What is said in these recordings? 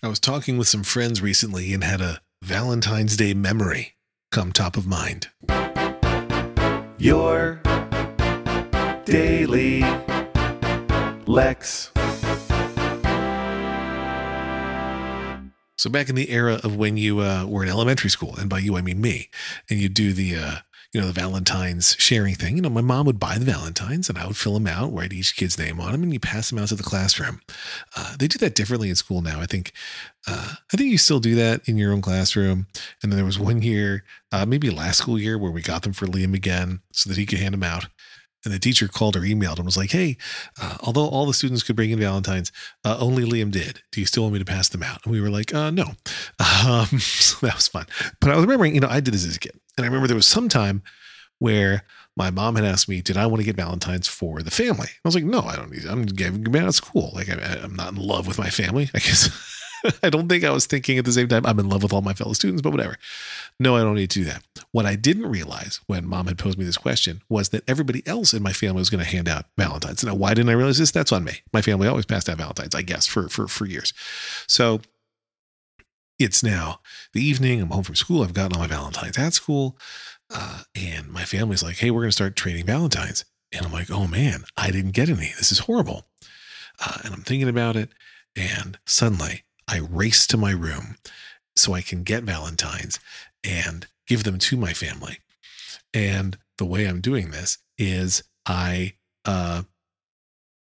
I was talking with some friends recently and had a Valentine's Day memory come top of mind. Your daily Lex. So back in the era of when you uh, were in elementary school, and by you I mean me, and you do the uh, you know the Valentine's sharing thing. You know, my mom would buy the Valentines, and I would fill them out, write each kid's name on them, and you pass them out to the classroom. Uh, they do that differently in school now. I think uh, I think you still do that in your own classroom. And then there was one year, uh, maybe last school year, where we got them for Liam again so that he could hand them out. And the teacher called or emailed and was like, "Hey, uh, although all the students could bring in Valentines, uh, only Liam did. Do you still want me to pass them out?" And we were like, uh, "No." Um, so that was fun. But I was remembering, you know, I did this as a kid, and I remember there was some time where my mom had asked me, "Did I want to get Valentines for the family?" I was like, "No, I don't need. I'm giving them out of school. Like I, I'm not in love with my family. I guess." I don't think I was thinking at the same time, I'm in love with all my fellow students, but whatever. No, I don't need to do that. What I didn't realize when mom had posed me this question was that everybody else in my family was going to hand out Valentines. Now, why didn't I realize this? That's on me. My family always passed out Valentines, I guess, for for for years. So it's now the evening. I'm home from school. I've gotten all my Valentines at school. Uh, and my family's like, hey, we're going to start trading Valentines. And I'm like, oh man, I didn't get any. This is horrible. Uh, and I'm thinking about it. And suddenly I race to my room so I can get Valentines and give them to my family. And the way I'm doing this is I, uh,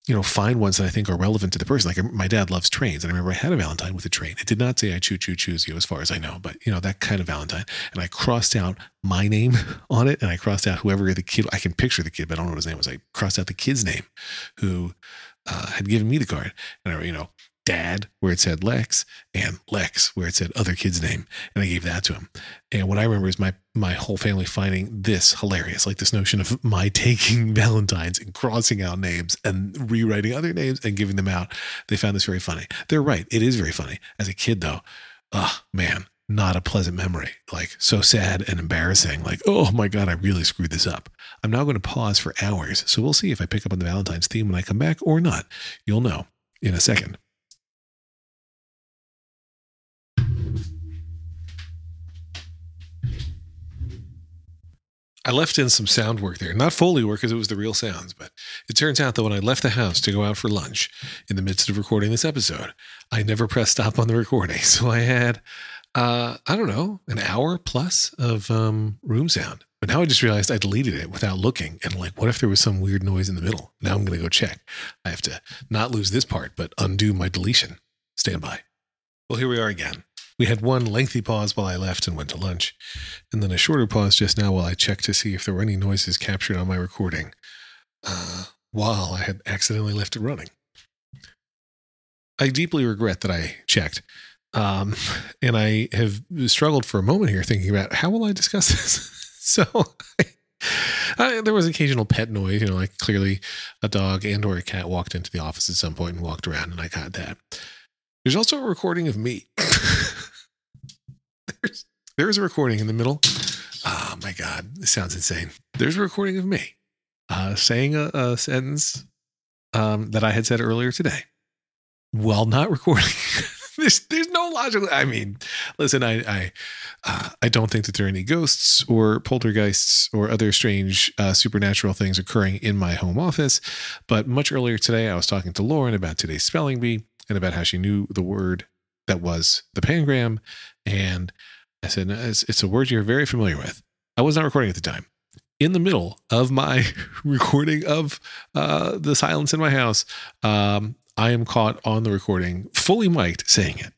you know, find ones that I think are relevant to the person. Like my dad loves trains, and I remember I had a Valentine with a train. It did not say "I choo choo choose you," as far as I know, but you know that kind of Valentine. And I crossed out my name on it, and I crossed out whoever the kid. I can picture the kid, but I don't know what his name was. I crossed out the kid's name, who uh, had given me the card, and I, you know, dad where it said Lex and Lex where it said other kid's name. And I gave that to him. And what I remember is my my whole family finding this hilarious, like this notion of my taking Valentine's and crossing out names and rewriting other names and giving them out. They found this very funny. They're right. It is very funny. As a kid though, oh man, not a pleasant memory. Like so sad and embarrassing. Like, oh my God, I really screwed this up. I'm now going to pause for hours. So we'll see if I pick up on the Valentine's theme when I come back or not. You'll know in a second. I left in some sound work there, not Foley work because it was the real sounds, but it turns out that when I left the house to go out for lunch in the midst of recording this episode, I never pressed stop on the recording. So I had, uh, I don't know, an hour plus of um, room sound. But now I just realized I deleted it without looking. And like, what if there was some weird noise in the middle? Now I'm going to go check. I have to not lose this part, but undo my deletion. Stand by. Well, here we are again. We had one lengthy pause while I left and went to lunch, and then a shorter pause just now while I checked to see if there were any noises captured on my recording uh, while I had accidentally left it running. I deeply regret that I checked. Um, and I have struggled for a moment here thinking about how will I discuss this? so I, there was occasional pet noise, you know, like clearly a dog and or a cat walked into the office at some point and walked around and I got that. There's also a recording of me. there's, there's a recording in the middle. Oh my God, this sounds insane. There's a recording of me uh, saying a, a sentence um, that I had said earlier today while not recording. there's, there's no logical. I mean, listen, I I, uh, I don't think that there are any ghosts or poltergeists or other strange uh, supernatural things occurring in my home office. But much earlier today, I was talking to Lauren about today's spelling bee and about how she knew the word that was the pangram. And I said, it's, it's a word you're very familiar with. I was not recording at the time. In the middle of my recording of uh, the silence in my house, um, I am caught on the recording, fully mic'd, saying it.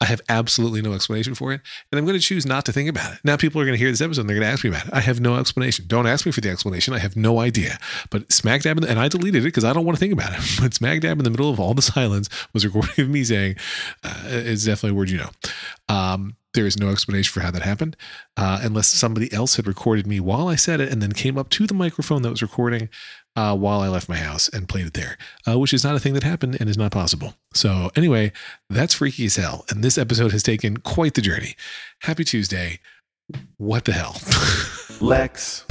I have absolutely no explanation for it. And I'm going to choose not to think about it. Now, people are going to hear this episode and they're going to ask me about it. I have no explanation. Don't ask me for the explanation. I have no idea. But smack dab in the, and I deleted it because I don't want to think about it. But smack dab in the middle of all the silence was recording of me saying, uh, it's definitely a word you know. Um, there is no explanation for how that happened, uh, unless somebody else had recorded me while I said it and then came up to the microphone that was recording uh, while I left my house and played it there, uh, which is not a thing that happened and is not possible. So, anyway, that's freaky as hell. And this episode has taken quite the journey. Happy Tuesday. What the hell? Lex.